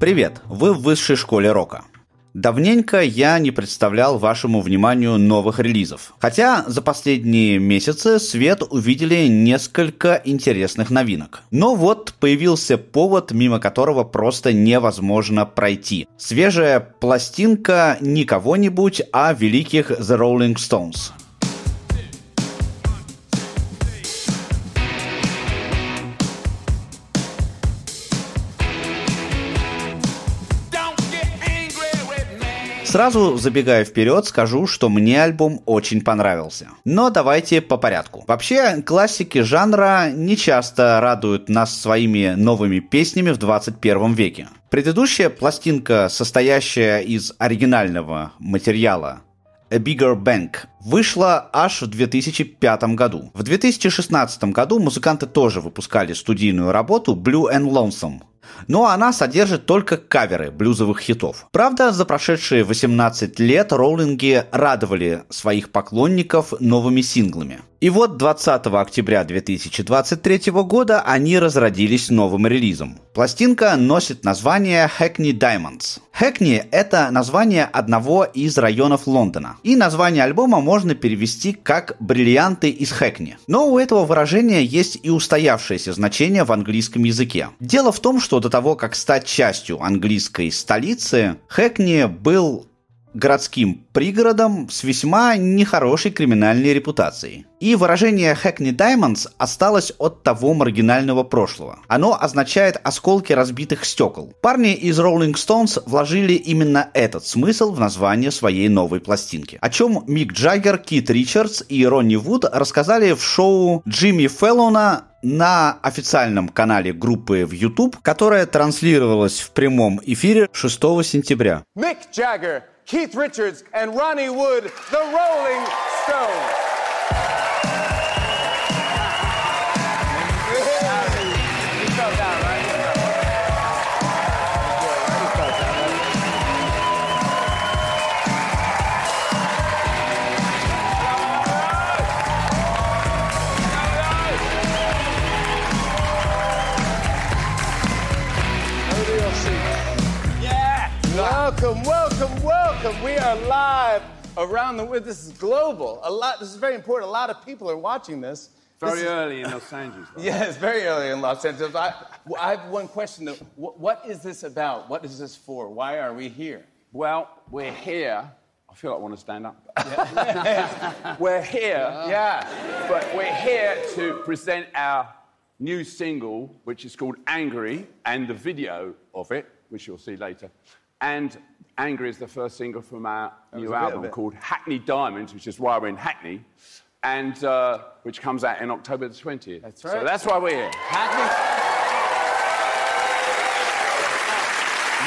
Привет! Вы в высшей школе рока. Давненько я не представлял вашему вниманию новых релизов. Хотя за последние месяцы свет увидели несколько интересных новинок. Но вот появился повод, мимо которого просто невозможно пройти. Свежая пластинка не кого-нибудь, а великих The Rolling Stones. Сразу забегая вперед, скажу, что мне альбом очень понравился. Но давайте по порядку. Вообще, классики жанра не часто радуют нас своими новыми песнями в 21 веке. Предыдущая пластинка, состоящая из оригинального материала A Bigger Bank вышла аж в 2005 году. В 2016 году музыканты тоже выпускали студийную работу Blue and Lonesome, но она содержит только каверы блюзовых хитов. Правда, за прошедшие 18 лет роллинги радовали своих поклонников новыми синглами. И вот 20 октября 2023 года они разродились новым релизом. Пластинка носит название Hackney Diamonds. Hackney – это название одного из районов Лондона. И название альбома можно перевести как «бриллианты из Хэкни». Но у этого выражения есть и устоявшееся значение в английском языке. Дело в том, что до того, как стать частью английской столицы, Хэкни был городским пригородом с весьма нехорошей криминальной репутацией. И выражение Hackney Diamonds осталось от того маргинального прошлого. Оно означает осколки разбитых стекол. Парни из Rolling Stones вложили именно этот смысл в название своей новой пластинки. О чем Мик Джаггер, Кит Ричардс и Ронни Вуд рассказали в шоу Джимми Феллона на официальном канале группы в YouTube, которое транслировалось в прямом эфире 6 сентября. Mick Jagger Keith Richards, and Ronnie Wood, the Rolling Stones. Welcome. We are live around the world. This is global. A lot. This is very important. A lot of people are watching this. Very this early is, in Los Angeles. Yeah, it's very early in Los Angeles. I, I have one question. Though. What, what is this about? What is this for? Why are we here? Well, we're here. I feel like I want to stand up. Yeah. we're here. Yeah. But we're here to present our new single, which is called Angry, and the video of it, which you'll see later. And Angry is the first single from our new album called Hackney Diamonds, which is why we're in Hackney, and uh, which comes out in October the 20th. That's right. So that's why we're here. Hackney.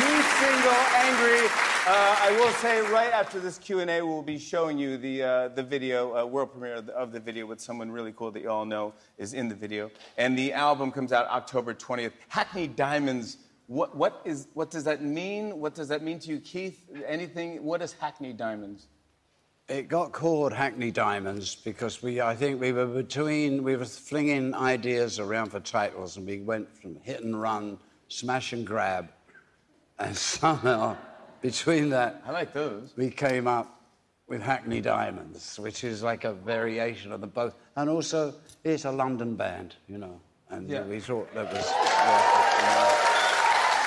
New single, Angry. Uh, I will say right after this Q&A, we'll be showing you the, uh, the video, uh, world premiere of the, of the, video with someone really cool that you all know is in the video. And the album comes out October 20th. Hackney Diamonds what, what, is, what does that mean? What does that mean to you, Keith? Anything? What is Hackney Diamonds? It got called Hackney Diamonds because we, I think we were between, we were flinging ideas around for titles and we went from hit and run, smash and grab, and somehow between that, I like those. We came up with Hackney Diamonds, which is like a variation of the both, and also it's a London band, you know, and yeah. we thought that was. Yeah, you know,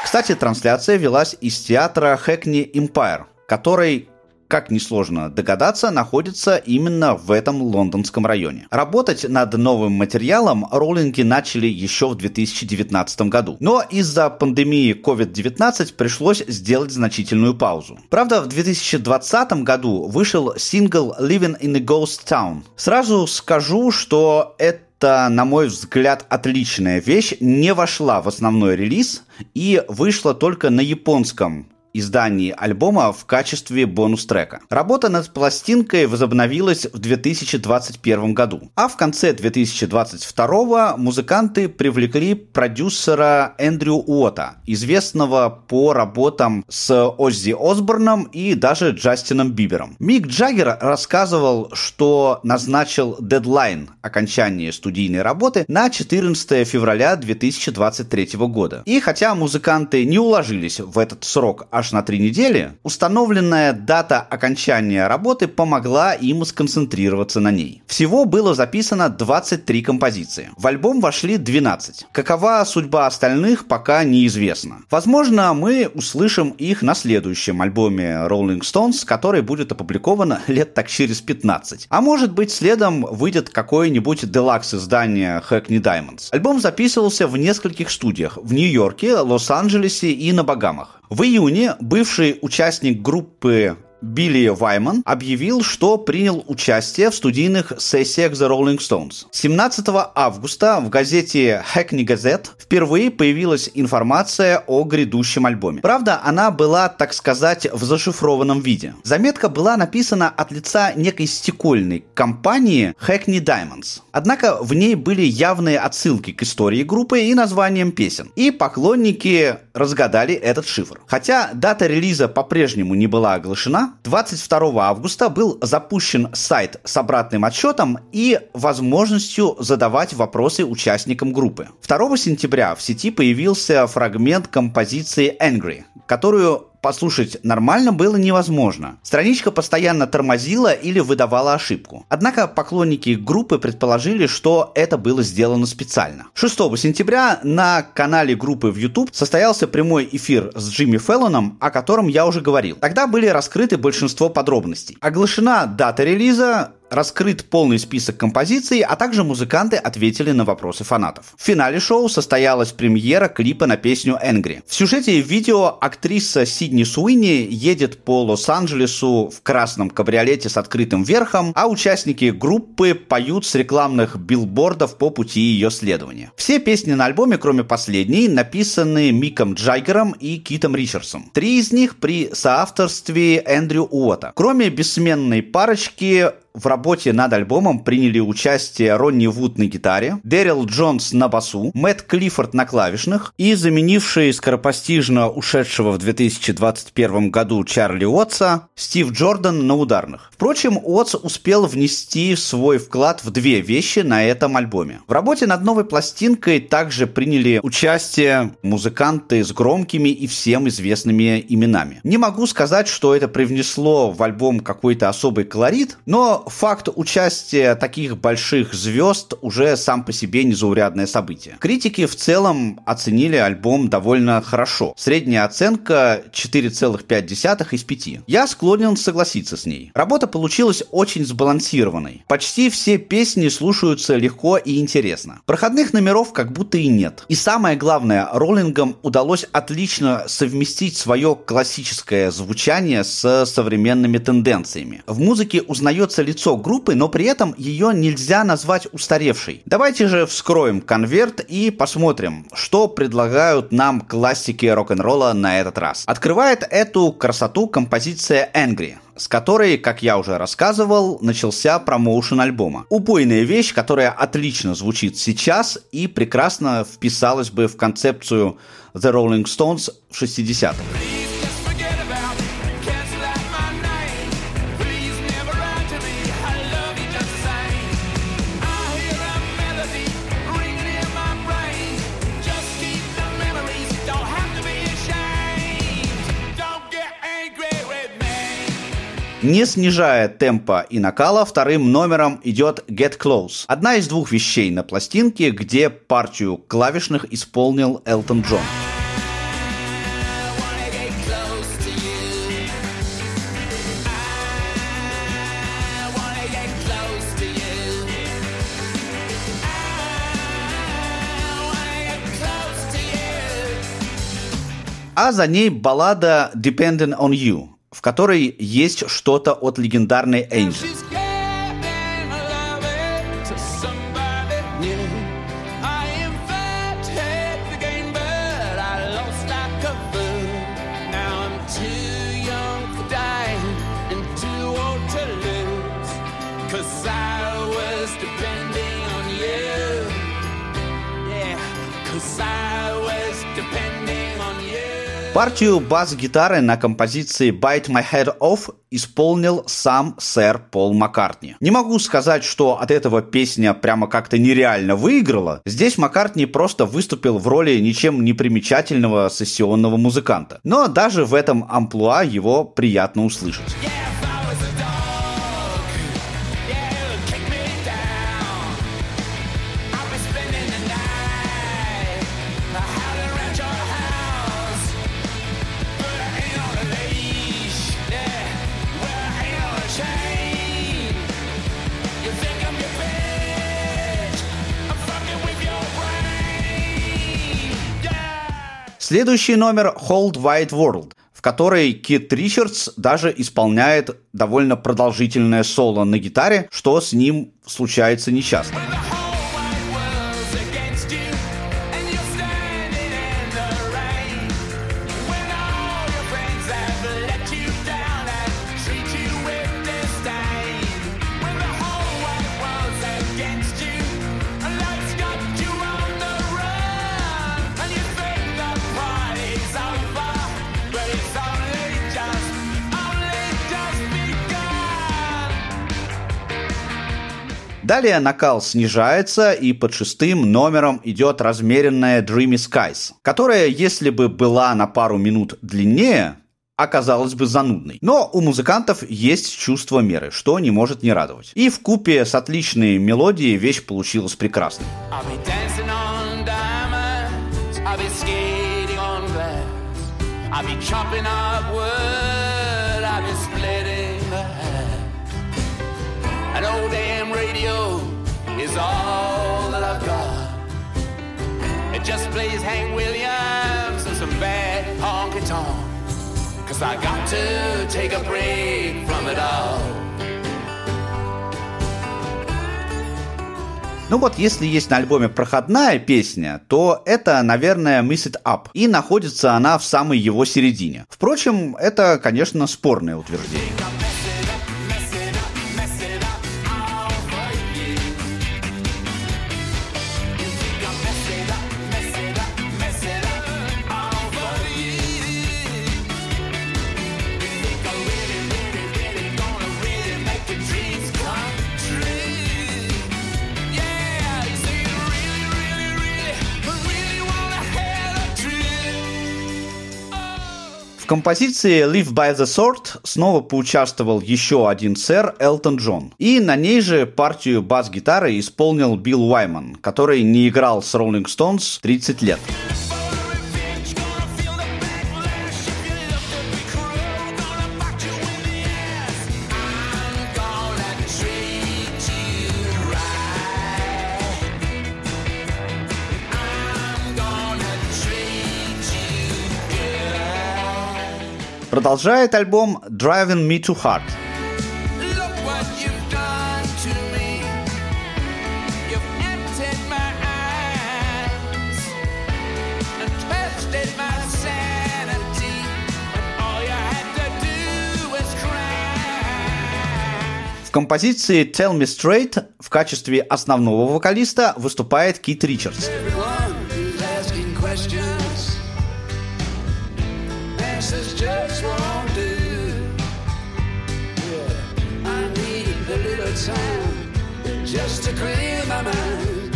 Кстати, трансляция велась из театра Hackney Empire, который как несложно догадаться, находится именно в этом лондонском районе. Работать над новым материалом роллинги начали еще в 2019 году. Но из-за пандемии COVID-19 пришлось сделать значительную паузу. Правда, в 2020 году вышел сингл Living in a Ghost Town. Сразу скажу, что это на мой взгляд, отличная вещь, не вошла в основной релиз и вышла только на японском издании альбома в качестве бонус-трека. Работа над пластинкой возобновилась в 2021 году, а в конце 2022 музыканты привлекли продюсера Эндрю Уота, известного по работам с Оззи Осборном и даже Джастином Бибером. Мик Джаггер рассказывал, что назначил дедлайн окончания студийной работы на 14 февраля 2023 года. И хотя музыканты не уложились в этот срок аж на три недели, установленная дата окончания работы помогла им сконцентрироваться на ней. Всего было записано 23 композиции. В альбом вошли 12. Какова судьба остальных, пока неизвестно. Возможно, мы услышим их на следующем альбоме Rolling Stones, который будет опубликован лет так через 15. А может быть, следом выйдет какое-нибудь делакс издание Hackney Diamonds. Альбом записывался в нескольких студиях в Нью-Йорке, Лос-Анджелесе и на Багамах. В июне бывший участник группы Билли Вайман объявил, что принял участие в студийных сессиях The Rolling Stones. 17 августа в газете Hackney Gazette впервые появилась информация о грядущем альбоме. Правда, она была, так сказать, в зашифрованном виде. Заметка была написана от лица некой стекольной компании Hackney Diamonds. Однако в ней были явные отсылки к истории группы и названиям песен. И поклонники разгадали этот шифр. Хотя дата релиза по-прежнему не была оглашена, 22 августа был запущен сайт с обратным отчетом и возможностью задавать вопросы участникам группы. 2 сентября в сети появился фрагмент композиции Angry, которую послушать нормально было невозможно. Страничка постоянно тормозила или выдавала ошибку. Однако поклонники группы предположили, что это было сделано специально. 6 сентября на канале группы в YouTube состоялся прямой эфир с Джимми Феллоном, о котором я уже говорил. Тогда были раскрыты большинство подробностей. Оглашена дата релиза, раскрыт полный список композиций, а также музыканты ответили на вопросы фанатов. В финале шоу состоялась премьера клипа на песню «Angry». В сюжете видео актриса Сидни Суини едет по Лос-Анджелесу в красном кабриолете с открытым верхом, а участники группы поют с рекламных билбордов по пути ее следования. Все песни на альбоме, кроме последней, написаны Миком Джаггером и Китом Ричардсом. Три из них при соавторстве Эндрю Уота. Кроме бессменной парочки в работе над альбомом приняли участие Ронни Вуд на гитаре, Дэрил Джонс на басу, Мэтт Клиффорд на клавишных и заменивший скоропостижно ушедшего в 2021 году Чарли Уотса Стив Джордан на ударных. Впрочем, Уотс успел внести свой вклад в две вещи на этом альбоме. В работе над новой пластинкой также приняли участие музыканты с громкими и всем известными именами. Не могу сказать, что это привнесло в альбом какой-то особый колорит, но факт участия таких больших звезд уже сам по себе незаурядное событие. Критики в целом оценили альбом довольно хорошо. Средняя оценка 4,5 из 5. Я склонен согласиться с ней. Работа получилась очень сбалансированной. Почти все песни слушаются легко и интересно. Проходных номеров как будто и нет. И самое главное, роллингам удалось отлично совместить свое классическое звучание с современными тенденциями. В музыке узнается лицо лицо группы, но при этом ее нельзя назвать устаревшей. Давайте же вскроем конверт и посмотрим, что предлагают нам классики рок-н-ролла на этот раз. Открывает эту красоту композиция Angry с которой, как я уже рассказывал, начался промоушен альбома. Убойная вещь, которая отлично звучит сейчас и прекрасно вписалась бы в концепцию The Rolling Stones в 60-х. Не снижая темпа и накала, вторым номером идет Get Close. Одна из двух вещей на пластинке, где партию клавишных исполнил Элтон Джон. а за ней баллада Depending on You, в которой есть что-то от легендарной Angel. Партию бас-гитары на композиции Bite My Head Off исполнил сам сэр Пол Маккартни. Не могу сказать, что от этого песня прямо как-то нереально выиграла. Здесь Маккартни просто выступил в роли ничем не примечательного сессионного музыканта. Но даже в этом амплуа его приятно услышать. Следующий номер Hold Wide World, в которой Кит Ричардс даже исполняет довольно продолжительное соло на гитаре, что с ним случается нечасто. Далее накал снижается, и под шестым номером идет размеренная Dreamy Skies, которая, если бы была на пару минут длиннее, оказалась бы занудной. Но у музыкантов есть чувство меры, что не может не радовать. И в купе с отличной мелодией вещь получилась прекрасной. I'll be all that I've got. It just plays Hank Williams and some bad honky tonk. Cause I got to take a break from it all. Ну вот, если есть на альбоме проходная песня, то это, наверное, Miss It Up. И находится она в самой его середине. Впрочем, это, конечно, спорное утверждение. Композиции Live by the Sword снова поучаствовал еще один сэр Элтон Джон. И на ней же партию бас-гитары исполнил Билл Уайман, который не играл с Rolling Stones 30 лет. Продолжает альбом Driving Me to Heart. В композиции Tell Me Straight в качестве основного вокалиста выступает Кит Ричардс. glasses just won't do. Yeah. I need a little time just to clear my mind.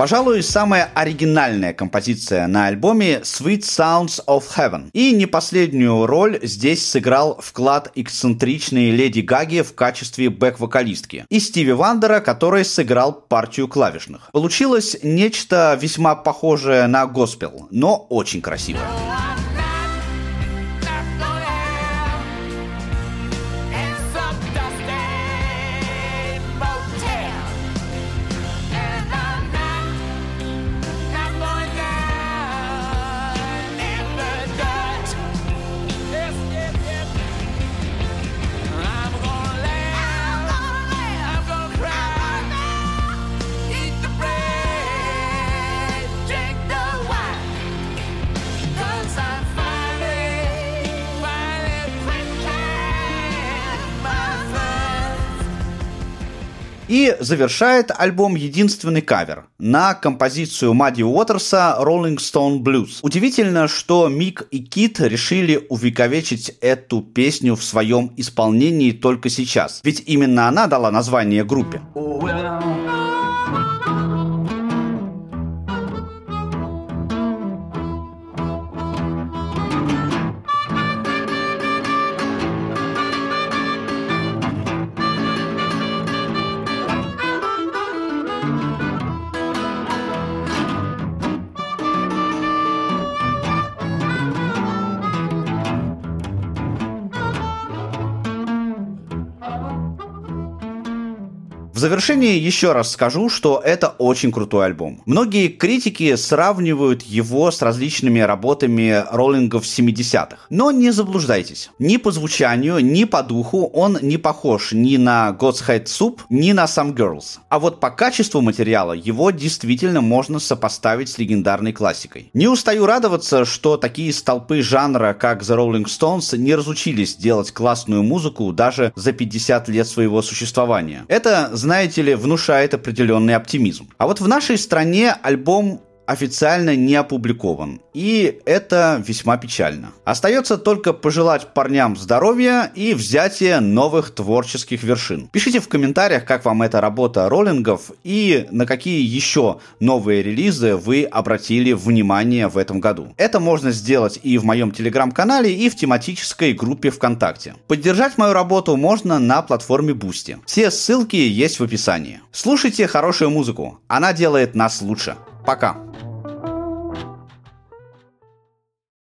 Пожалуй, самая оригинальная композиция на альбоме Sweet Sounds of Heaven. И не последнюю роль здесь сыграл вклад эксцентричной Леди Гаги в качестве бэк-вокалистки. И Стиви Вандера, который сыграл партию клавишных. Получилось нечто весьма похожее на госпел, но очень красивое. И завершает альбом единственный кавер на композицию Мадди Уотерса Rolling Stone Blues. Удивительно, что Мик и Кит решили увековечить эту песню в своем исполнении только сейчас. Ведь именно она дала название группе. Well. Завершение еще раз скажу, что это очень крутой альбом. Многие критики сравнивают его с различными работами роллингов 70-х. Но не заблуждайтесь. Ни по звучанию, ни по духу он не похож ни на God's Head Soup, ни на Some Girls. А вот по качеству материала его действительно можно сопоставить с легендарной классикой. Не устаю радоваться, что такие столпы жанра, как The Rolling Stones, не разучились делать классную музыку даже за 50 лет своего существования. Это, знаете ли, внушает определенный оптимизм. А вот в нашей стране альбом официально не опубликован. И это весьма печально. Остается только пожелать парням здоровья и взятия новых творческих вершин. Пишите в комментариях, как вам эта работа роллингов и на какие еще новые релизы вы обратили внимание в этом году. Это можно сделать и в моем телеграм-канале, и в тематической группе ВКонтакте. Поддержать мою работу можно на платформе Boosty. Все ссылки есть в описании. Слушайте хорошую музыку, она делает нас лучше. Пока!